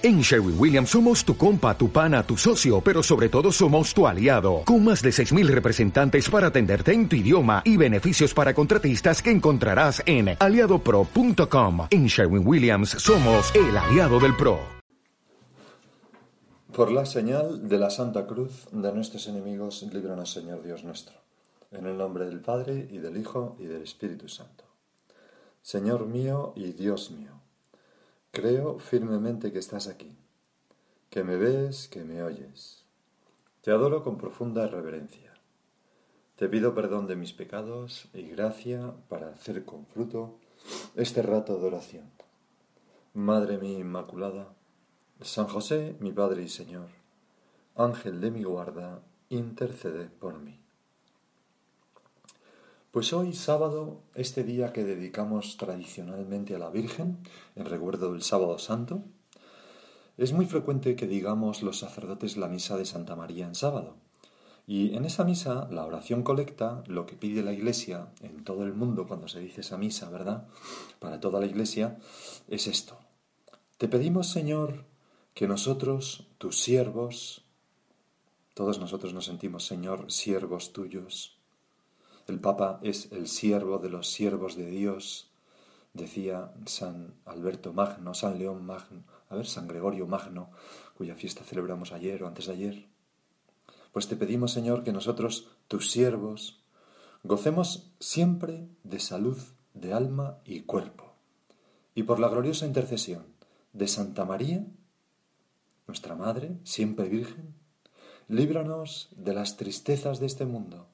En Sherwin Williams somos tu compa, tu pana, tu socio, pero sobre todo somos tu aliado, con más de 6.000 representantes para atenderte en tu idioma y beneficios para contratistas que encontrarás en aliadopro.com. En Sherwin Williams somos el aliado del PRO. Por la señal de la Santa Cruz de nuestros enemigos, líbranos Señor Dios nuestro. En el nombre del Padre y del Hijo y del Espíritu Santo. Señor mío y Dios mío Creo firmemente que estás aquí, que me ves, que me oyes. Te adoro con profunda reverencia. Te pido perdón de mis pecados y gracia para hacer con fruto este rato de oración. Madre mía Inmaculada, San José, mi Padre y Señor, Ángel de mi guarda, intercede por mí. Pues hoy sábado, este día que dedicamos tradicionalmente a la Virgen, en recuerdo del sábado santo, es muy frecuente que digamos los sacerdotes la misa de Santa María en sábado. Y en esa misa, la oración colecta, lo que pide la Iglesia en todo el mundo cuando se dice esa misa, ¿verdad? Para toda la Iglesia, es esto. Te pedimos, Señor, que nosotros, tus siervos, todos nosotros nos sentimos, Señor, siervos tuyos, el Papa es el siervo de los siervos de Dios, decía San Alberto Magno, San León Magno, a ver, San Gregorio Magno, cuya fiesta celebramos ayer o antes de ayer. Pues te pedimos, Señor, que nosotros, tus siervos, gocemos siempre de salud de alma y cuerpo, y por la gloriosa intercesión de Santa María, nuestra Madre, siempre Virgen, líbranos de las tristezas de este mundo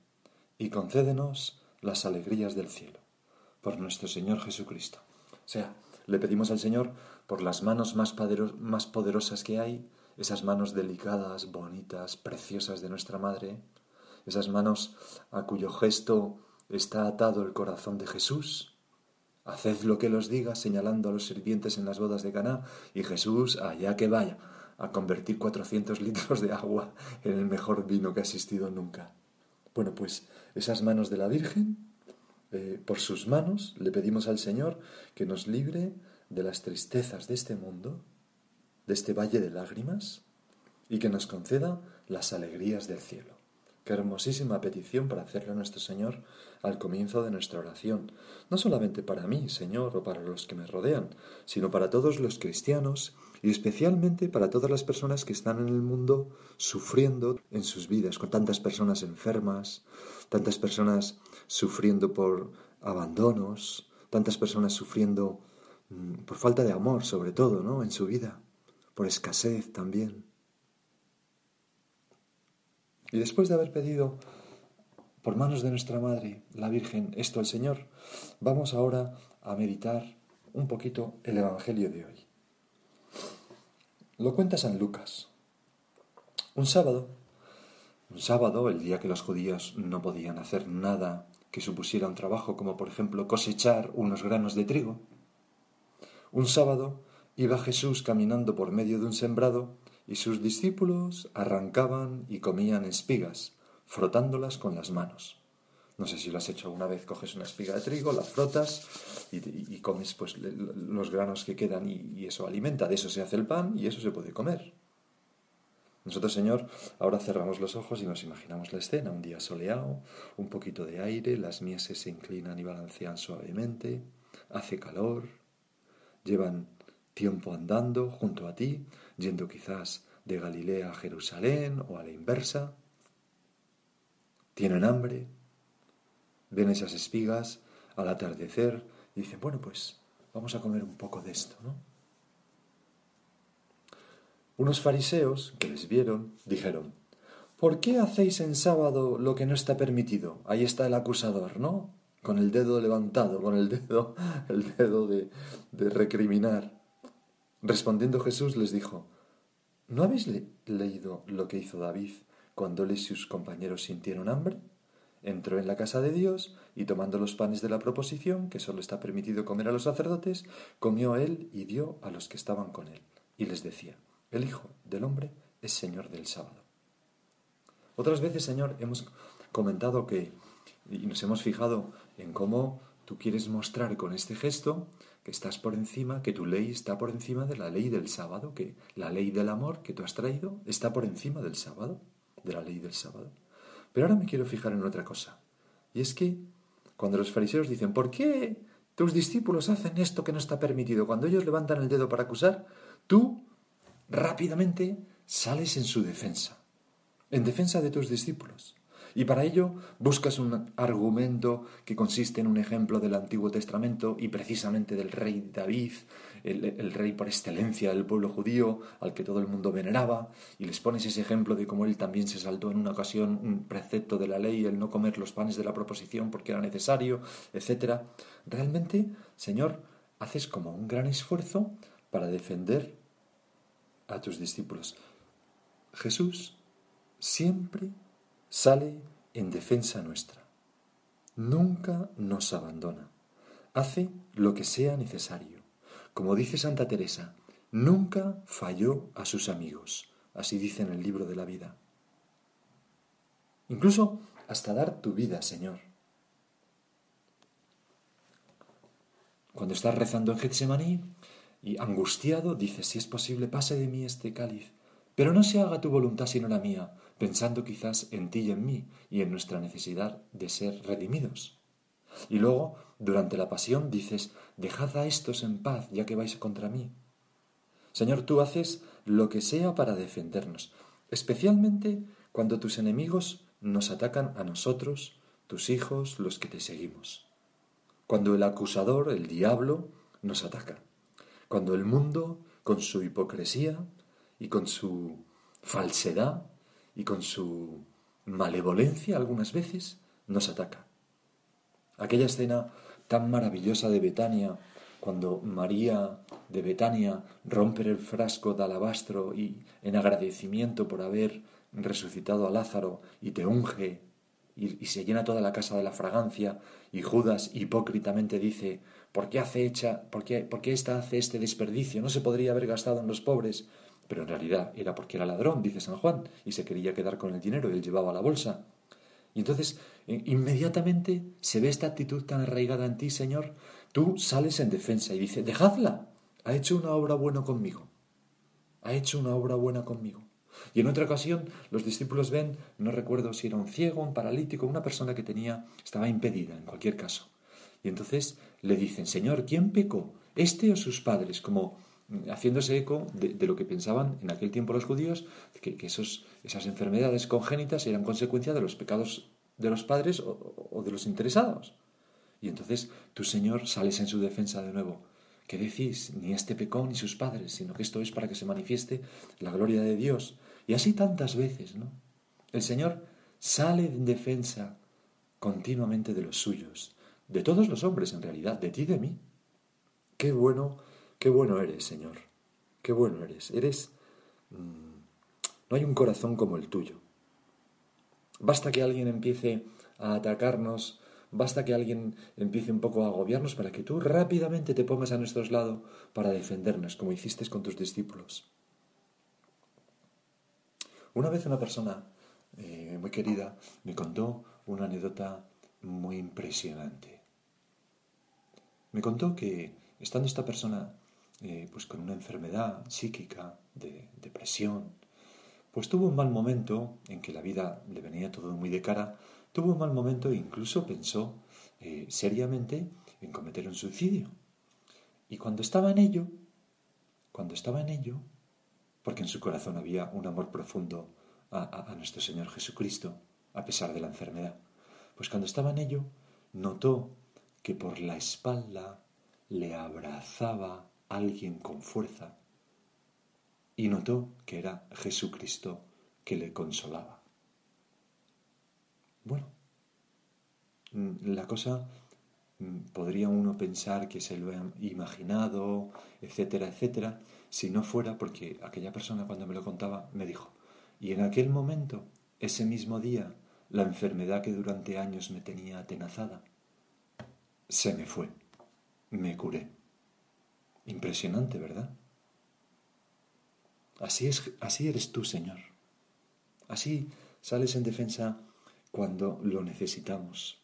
y concédenos las alegrías del cielo. Por nuestro Señor Jesucristo. O sea, le pedimos al Señor por las manos más, más poderosas que hay, esas manos delicadas, bonitas, preciosas de nuestra Madre, esas manos a cuyo gesto está atado el corazón de Jesús. Haced lo que los diga, señalando a los sirvientes en las bodas de Caná, y Jesús, allá que vaya, a convertir cuatrocientos litros de agua en el mejor vino que ha existido nunca. Bueno, pues esas manos de la Virgen, eh, por sus manos le pedimos al Señor que nos libre de las tristezas de este mundo, de este valle de lágrimas, y que nos conceda las alegrías del cielo. Qué hermosísima petición para hacerle a nuestro Señor al comienzo de nuestra oración, no solamente para mí, Señor, o para los que me rodean, sino para todos los cristianos y especialmente para todas las personas que están en el mundo sufriendo en sus vidas, con tantas personas enfermas, tantas personas sufriendo por abandonos, tantas personas sufriendo mm, por falta de amor, sobre todo, ¿no? En su vida, por escasez también. Y después de haber pedido por manos de nuestra Madre, la Virgen, esto al Señor, vamos ahora a meditar un poquito el Evangelio de hoy. Lo cuenta San Lucas. Un sábado, un sábado, el día que los judíos no podían hacer nada que supusiera un trabajo como por ejemplo cosechar unos granos de trigo, un sábado iba Jesús caminando por medio de un sembrado y sus discípulos arrancaban y comían espigas, frotándolas con las manos. No sé si lo has hecho alguna vez, coges una espiga de trigo, la frotas y, comes pues los granos que quedan y, y, eso alimenta, de eso se hace el pan y eso se puede comer. Nosotros, Señor, ahora cerramos los ojos y nos imaginamos la escena, un día soleado, un poquito de aire, las mieses se inclinan y balancean suavemente, hace calor, llevan tiempo andando junto a ti, yendo quizás de Galilea a Jerusalén o a la inversa. Tienen hambre, ven esas espigas al atardecer y dicen, bueno, pues vamos a comer un poco de esto, ¿no? Unos fariseos que les vieron dijeron, ¿por qué hacéis en sábado lo que no está permitido? Ahí está el acusador, ¿no? Con el dedo levantado, con el dedo, el dedo de, de recriminar. Respondiendo Jesús les dijo, ¿no habéis leído lo que hizo David cuando él y sus compañeros sintieron hambre? Entró en la casa de Dios y tomando los panes de la proposición, que solo está permitido comer a los sacerdotes, comió él y dio a los que estaban con él. Y les decía, el Hijo del Hombre es Señor del sábado. Otras veces, Señor, hemos comentado que, y nos hemos fijado en cómo tú quieres mostrar con este gesto que estás por encima, que tu ley está por encima de la ley del sábado, que la ley del amor que tú has traído está por encima del sábado, de la ley del sábado. Pero ahora me quiero fijar en otra cosa. Y es que cuando los fariseos dicen, ¿por qué tus discípulos hacen esto que no está permitido? Cuando ellos levantan el dedo para acusar, tú rápidamente sales en su defensa, en defensa de tus discípulos. Y para ello buscas un argumento que consiste en un ejemplo del Antiguo Testamento y precisamente del rey David, el, rey por excelencia del pueblo judío, al que todo el mundo veneraba, y les pones ese ejemplo de cómo él también se saltó en una ocasión un precepto de la ley, el no comer los panes de la proposición porque era necesario, etc. Realmente, Señor, haces como un gran esfuerzo para defender a tus discípulos. Jesús siempre sale en defensa nuestra. Nunca nos abandona. Hace lo que sea necesario. Como dice Santa Teresa, nunca falló a sus amigos. Así dice en el libro de la vida. Incluso hasta dar tu vida, Señor. Cuando estás rezando en Getsemaní y angustiado, dices, si es posible, pase de mí este cáliz, pero no se haga tu voluntad sino la mía, pensando quizás en ti y en mí y en nuestra necesidad de ser redimidos. Y luego, durante la pasión, dices, dejad a estos en paz, ya que vais contra mí. Señor, tú haces lo que sea para defendernos, especialmente cuando tus enemigos nos atacan a nosotros, tus hijos, los que te seguimos. Cuando el acusador, el diablo, nos ataca. Cuando el mundo, con su hipocresía y con su falsedad, y con su malevolencia algunas veces nos ataca. Aquella escena tan maravillosa de Betania, cuando María de Betania rompe el frasco de alabastro y en agradecimiento por haber resucitado a Lázaro y te unge y, se llena toda la casa de la fragancia y Judas hipócritamente dice ¿por qué hace hecha, por qué, por qué esta hace este desperdicio? No se podría haber gastado en los pobres pero en realidad era porque era ladrón, dice San Juan, y se quería quedar con el dinero él llevaba la bolsa. Y entonces, eh, inmediatamente se ve esta actitud tan arraigada en ti, Señor, tú sales en defensa y dices, dejadla, ha hecho una obra buena conmigo, ha hecho una obra buena conmigo. Y en otra ocasión los discípulos ven, no recuerdo si era un ciego, un paralítico, una persona que tenía, estaba impedida en cualquier caso. Y entonces le dicen, Señor, ¿quién pecó? ¿Este o sus padres? Como haciéndose eco de, lo que pensaban en aquel tiempo los judíos, que, esos, esas enfermedades congénitas eran consecuencia de los pecados de los padres o, de los interesados. Y entonces tu Señor sales en su defensa de nuevo. ¿Qué decís? Ni este pecó ni sus padres, sino que esto es para que se manifieste la gloria de Dios. Y así tantas veces, ¿no? El Señor sale en defensa continuamente de los suyos, de todos los hombres en realidad, de ti y de mí. Qué bueno Qué bueno eres, Señor. Qué bueno eres. Eres... Mm, no hay un corazón como el tuyo. Basta que alguien empiece a atacarnos, basta que alguien empiece un poco a agobiarnos para que tú rápidamente te pongas a nuestro lado para defendernos, como hiciste con tus discípulos. Una vez una persona eh, muy querida me contó una anécdota muy impresionante. Me contó que, estando esta persona eh, pues con una enfermedad psíquica, de depresión, pues tuvo un mal momento en que la vida le venía todo muy de cara, tuvo un mal momento e incluso pensó eh, seriamente en cometer un suicidio. Y cuando estaba en ello, cuando estaba en ello, porque en su corazón había un amor profundo a, a nuestro Señor Jesucristo, a pesar de la enfermedad, pues cuando estaba en ello, notó que por la espalda le abrazaba alguien con fuerza y notó que era Jesucristo que le consolaba. Bueno, mm, la cosa mm, podría uno pensar que se lo ha imaginado, etcétera, etcétera, si no fuera porque aquella persona cuando me lo contaba me dijo, y en aquel momento, ese mismo día, la enfermedad que durante años me tenía atenazada, se me fue, me curé. Impresionante, ¿verdad? Así, es, así eres tú, Señor. Así sales en defensa cuando lo necesitamos.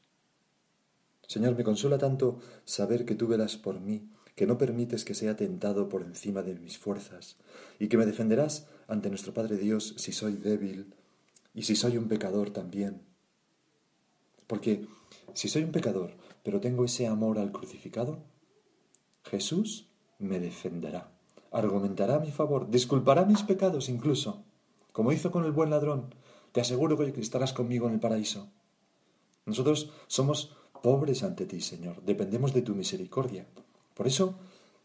Señor, me consuela tanto saber que tú velas por mí, que no permites que sea tentado por encima de mis fuerzas, y que me defenderás ante nuestro Padre Dios si soy débil y si soy un pecador también. Porque si soy un pecador, pero tengo ese amor al crucificado, Jesús me defenderá, argumentará a mi favor, disculpará mis pecados incluso, como hizo con el buen ladrón. Te aseguro que estarás conmigo en el paraíso. Nosotros somos pobres ante ti, Señor, dependemos de tu misericordia. Por eso,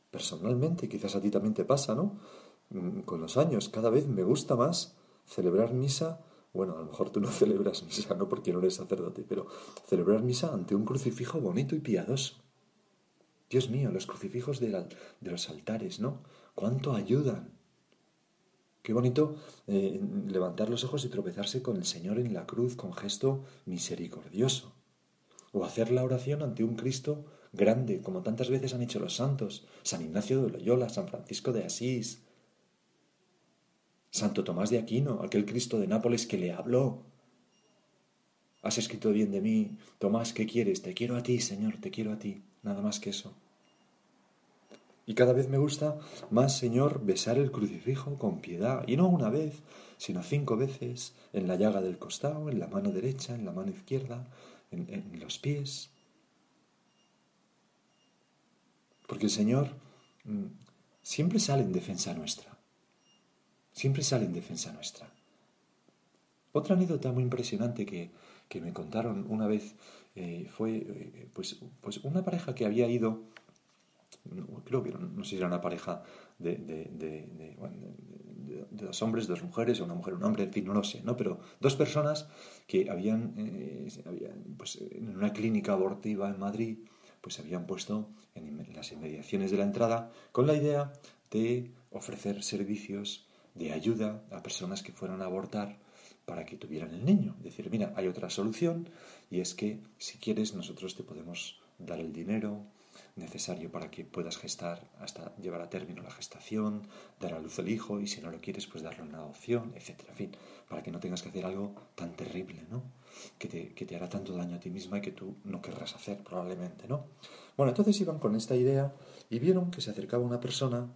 personalmente, quizás a ti también te pasa, ¿no? Mm, con los años, cada vez me gusta más celebrar misa bueno, a lo mejor tú no celebras misa, no porque no eres sacerdote, pero celebrar misa ante un crucifijo bonito y piadoso. Dios mío, los crucifijos de, los altares, ¿no? ¿Cuánto ayudan? Qué bonito eh, levantar los ojos y tropezarse con el Señor en la cruz con gesto misericordioso. O hacer la oración ante un Cristo grande, como tantas veces han hecho los santos, San Ignacio de Loyola, San Francisco de Asís, Santo Tomás de Aquino, aquel Cristo de Nápoles que le habló. Has escrito bien de mí, Tomás, ¿qué quieres? Te quiero a ti, Señor, te quiero a ti, nada más que eso. Y cada vez me gusta más, Señor, besar el crucifijo con piedad, y no una vez, sino cinco veces, en la llaga del costado, en la mano derecha, en la mano izquierda, en, los pies. Porque el Señor mm, siempre sale en defensa nuestra siempre sale en defensa nuestra. Otra anécdota muy impresionante que, me contaron una vez eh, fue eh, pues, pues una pareja que había ido, creo que no, sé si era una pareja de, de, dos hombres, dos mujeres, o una mujer, un hombre, en fin, no lo sé, ¿no? Pero dos personas que habían, eh, pues, en una clínica abortiva en Madrid, pues se habían puesto en las inmediaciones de la entrada con la idea de ofrecer servicios de ayuda a personas que fueran a abortar para que tuvieran el niño. Decir, mira, hay otra solución y es que si quieres nosotros te podemos dar el dinero necesario para que puedas gestar hasta llevar a término la gestación, dar a luz el hijo y si no lo quieres pues darle una adopción, etc. En fin, para que no tengas que hacer algo tan terrible, ¿no? Que te, que te hará tanto daño a ti misma y que tú no querrás hacer probablemente, ¿no? Bueno, entonces iban con esta idea y vieron que se acercaba una persona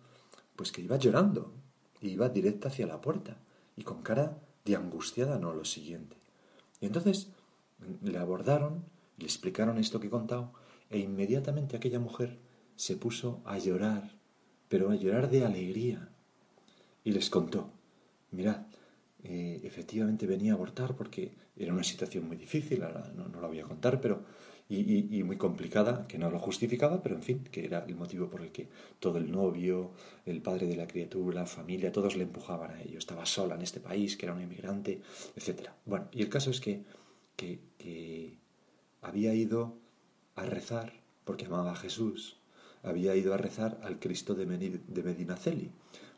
pues que iba llorando, iba directa hacia la puerta y con cara de angustiada no lo siguiente. Y entonces le abordaron, le explicaron esto que he contado e inmediatamente aquella mujer se puso a llorar, pero a llorar de alegría. Y les contó, mirad, eh, efectivamente venía a abortar porque era una situación muy difícil, ahora no, no la voy a contar, pero y, muy complicada, que no lo justificaba, pero en fin, que era el motivo por el que todo el novio, el padre de la criatura, la familia, todos le empujaban a ello. Estaba sola en este país, que era un inmigrante, etc. Bueno, y el caso es que, que, había ido a rezar, porque amaba a Jesús, había ido a rezar al Cristo de Medinaceli,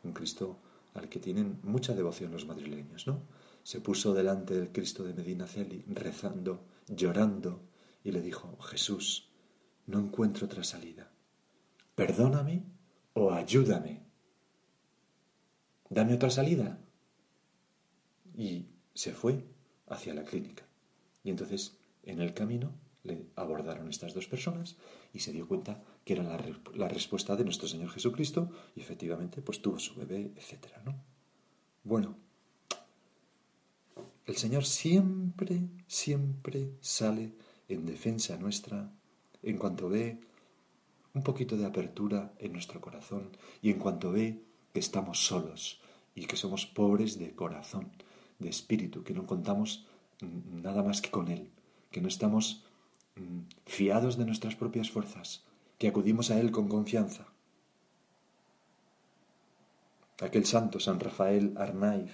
un Cristo al que tienen mucha devoción los madrileños, ¿no? Se puso delante del Cristo de Medinaceli, rezando, llorando, y le dijo, Jesús, no encuentro otra salida. Perdóname o ayúdame. Dame otra salida. Y se fue hacia la clínica. Y entonces, en el camino, le abordaron estas dos personas y se dio cuenta que era la, respuesta de nuestro Señor Jesucristo y efectivamente pues tuvo su bebé, etc. ¿no? Bueno, el Señor siempre, siempre sale en defensa nuestra en cuanto ve un poquito de apertura en nuestro corazón y en cuanto ve que estamos solos y que somos pobres de corazón, de espíritu, que no contamos nada más que con Él, que no estamos mm, fiados de nuestras propias fuerzas, que acudimos a Él con confianza. Aquel santo, San Rafael Arnaiz,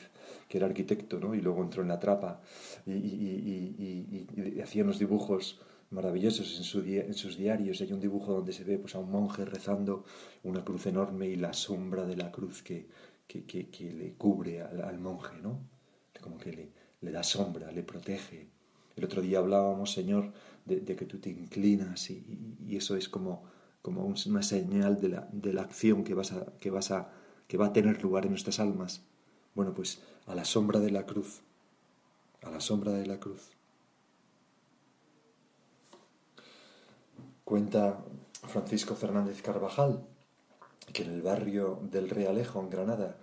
que era arquitecto, ¿no? Y luego entró en la trapa y, y, hacía unos dibujos maravillosos en, su en, sus diarios. Hay un dibujo donde se ve pues, a un monje rezando una cruz enorme y la sombra de la cruz que, que, le cubre al, monje, ¿no? Como que le, le, da sombra, le protege. El otro día hablábamos, Señor, de, que tú te inclinas y, eso es como, como una señal de la, de la acción que, vas a, que, vas a, que va a tener lugar en nuestras almas. Bueno, pues a la sombra de la cruz, a la sombra de la cruz. Cuenta Francisco Fernández Carvajal que en el barrio del Realejo, en Granada,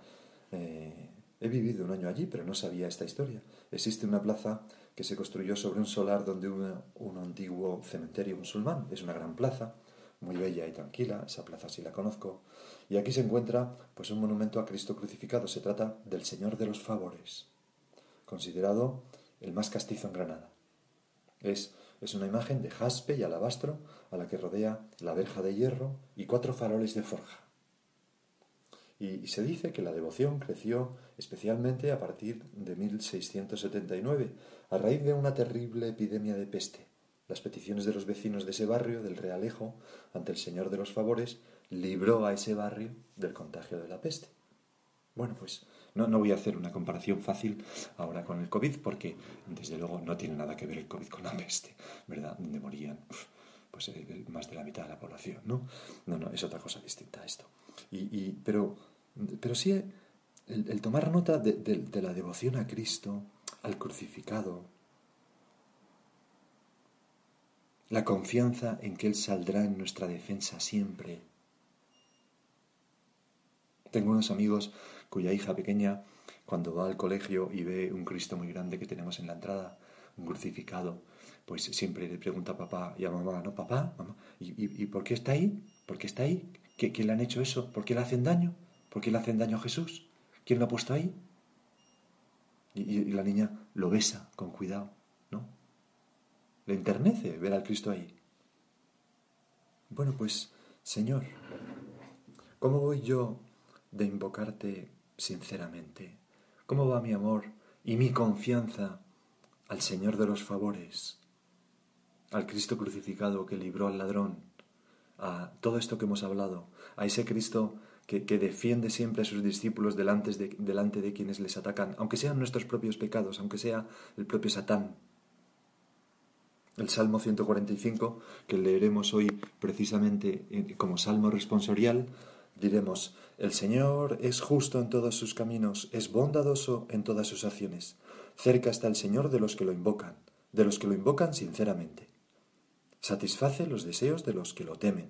eh, he vivido un año allí, pero no sabía esta historia. Existe una plaza que se construyó sobre un solar donde hubo un antiguo cementerio musulmán. Es una gran plaza, muy bella y tranquila, esa plaza sí la conozco. Y aquí se encuentra pues un monumento a Cristo crucificado. Se trata del Señor de los Favores, considerado el más castizo en Granada. Es, es una imagen de jaspe y alabastro a la que rodea la verja de hierro y cuatro faroles de forja. Y, se dice que la devoción creció especialmente a partir de 1679, a raíz de una terrible epidemia de peste. Las peticiones de los vecinos de ese barrio, del Realejo, ante el Señor de los Favores, libró a ese barrio del contagio de la peste. Bueno, pues no, no voy a hacer una comparación fácil ahora con el COVID, porque desde luego no tiene nada que ver el COVID con la peste, ¿verdad? Donde morían pues más de la mitad de la población, ¿no? No, no, es otra cosa distinta a esto. Y, pero, pero sí el, tomar nota de, la devoción a Cristo, al crucificado, la confianza en que Él saldrá en nuestra defensa siempre. Tengo unos amigos cuya hija pequeña, cuando va al colegio y ve un Cristo muy grande que tenemos en la entrada, un crucificado, pues siempre le pregunta a papá y a mamá, ¿no? Papá, mamá, ¿y, y por qué está ahí? ¿Por qué está ahí? ¿Quién le han hecho eso? ¿Por qué le hacen daño? ¿Por qué le hacen daño a Jesús? ¿Quién lo ha puesto ahí? Y, la niña lo besa con cuidado. Le enternece ver al Cristo ahí. Bueno, pues, Señor, ¿cómo voy yo de invocarte sinceramente? ¿Cómo va mi amor y mi confianza al Señor de los favores, al Cristo crucificado que libró al ladrón, a todo esto que hemos hablado, a ese Cristo que, defiende siempre a sus discípulos delante de, delante de quienes les atacan, aunque sean nuestros propios pecados, aunque sea el propio Satán. El Salmo 145, que leeremos hoy precisamente como Salmo responsorial, diremos, el Señor es justo en todos sus caminos, es bondadoso en todas sus acciones. Cerca está el Señor de los que lo invocan, de los que lo invocan sinceramente. Satisface los deseos de los que lo temen,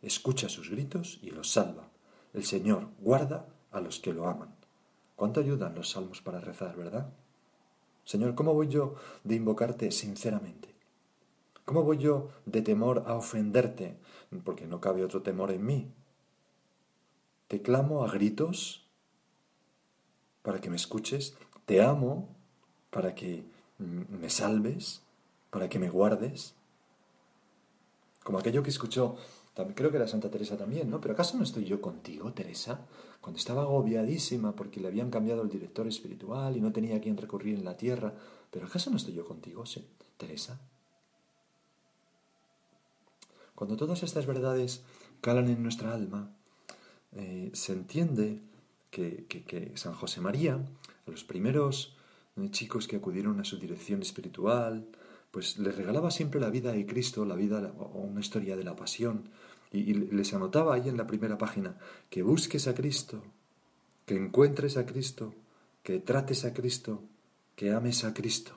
escucha sus gritos y los salva. El Señor guarda a los que lo aman. ¿Cuánto ayudan los salmos para rezar, verdad? Señor, ¿cómo voy yo de invocarte sinceramente? ¿Cómo voy yo de temor a ofenderte? Porque no cabe otro temor en mí. Te clamo a gritos para que me escuches. Te amo para que me salves, para que me guardes. Como aquello que escuchó, creo que era Santa Teresa también, ¿no? Pero ¿acaso no estoy yo contigo, Teresa? Cuando estaba agobiadísima porque le habían cambiado el director espiritual y no tenía a quien recurrir en la tierra. ¿Pero acaso no estoy yo contigo, Teresa? Cuando todas estas verdades calan en nuestra alma, eh, se entiende que, que San José María, a los primeros chicos que acudieron a su dirección espiritual, pues les regalaba siempre la vida de Cristo, la vida o una historia de la pasión, y, les anotaba ahí en la primera página que busques a Cristo, que encuentres a Cristo, que trates a Cristo, que ames a Cristo.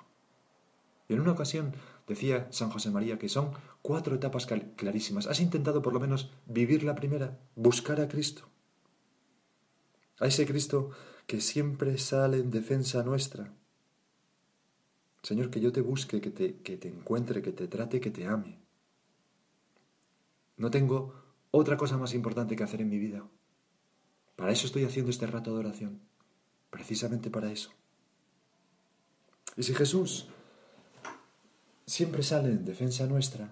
Y en una ocasión decía San José María que son cuatro etapas clarísimas. Has intentado por lo menos vivir la primera, buscar a Cristo. A ese Cristo que siempre sale en defensa nuestra, Señor, que yo te busque, que te, que te encuentre, que te trate, que te ame. No tengo otra cosa más importante que hacer en mi vida. Para eso estoy haciendo este rato de oración. Precisamente para eso. Y si Jesús siempre sale en defensa nuestra,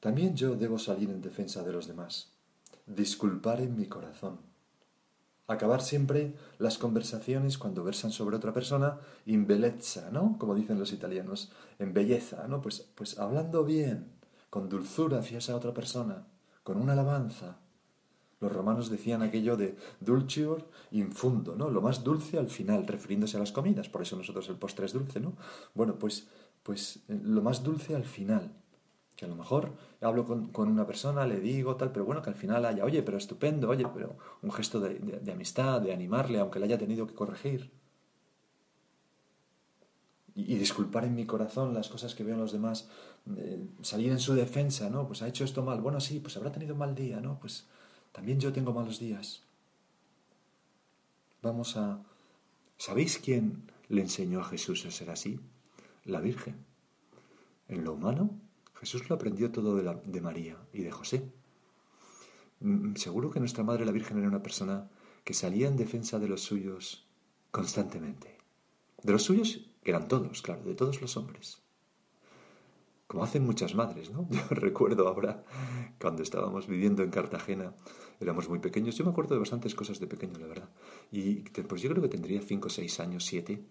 también yo debo salir en defensa de los demás. Disculpar en mi corazón acabar siempre las conversaciones cuando versan sobre otra persona in bellezza, ¿no? Como dicen los italianos, en belleza, ¿no? Pues, pues hablando bien, con dulzura hacia esa otra persona, con una alabanza. Los romanos decían aquello de dulcior infundo, ¿no? Lo más dulce al final, refiriéndose a las comidas, por eso nosotros el postre es dulce, ¿no? Bueno, pues, pues eh, lo más dulce al final que a lo mejor hablo con, una persona, le digo tal, pero bueno, que al final haya, oye, pero estupendo, oye, pero un gesto de, amistad, de animarle, aunque le haya tenido que corregir. Y, disculpar en mi corazón las cosas que veo en los demás, salir en su defensa, ¿no? Pues ha hecho esto mal, bueno, sí, pues habrá tenido un mal día, ¿no? Pues también yo tengo malos días. Vamos a... ¿Sabéis quién le enseñó a Jesús a ser así? La Virgen. En lo humano, Jesús lo aprendió todo de, María y de José. Mm, seguro que nuestra Madre la Virgen era una persona que salía en defensa de los suyos constantemente. De los suyos, que eran todos, claro, de todos los hombres. Como hacen muchas madres, ¿no? Yo recuerdo ahora, cuando estábamos viviendo en Cartagena, éramos muy pequeños. Yo me acuerdo de bastantes cosas de pequeño, la verdad. Y pues yo creo que tendría cinco, seis años, siete.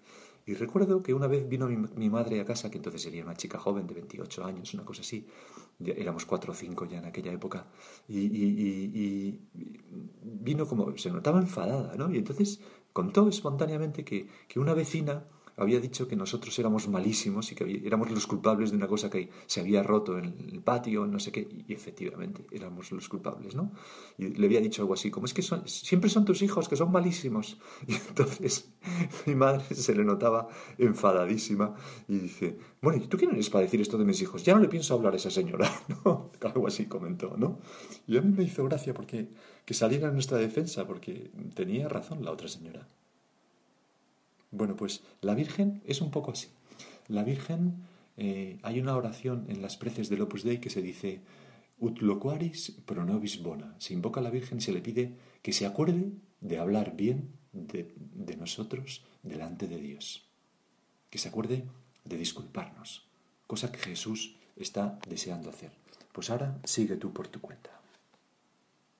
Y recuerdo que una vez vino mi, madre a casa, que entonces sería una chica joven de 28 años, una cosa así. éramos cuatro o cinco ya en aquella época. Y, vino como, se notaba enfadada, ¿no? Y entonces contó espontáneamente que, que una vecina había dicho que nosotros éramos malísimos y que éramos los culpables de una cosa que se había roto en el patio, no sé qué, y efectivamente éramos los culpables, ¿no? Y le había dicho algo así, como es que son, siempre son tus hijos que son malísimos. Y entonces mi madre se le notaba enfadadísima y dice, bueno, ¿y tú quién eres para decir esto de mis hijos? Ya no le pienso hablar a esa señora, ¿no? Algo así comentó, ¿no? Y a mí me hizo gracia porque que saliera en nuestra defensa, porque tenía razón la otra señora. Bueno, pues la Virgen es un poco así. La Virgen, eh, hay una oración en las preces del Opus Dei que se dice Ut loquaris pro nobis bona. Se invoca a la Virgen y se le pide que se acuerde de hablar bien de, de nosotros delante de Dios. Que se acuerde de disculparnos, cosa que Jesús está deseando hacer. Pues ahora sigue tú por tu cuenta.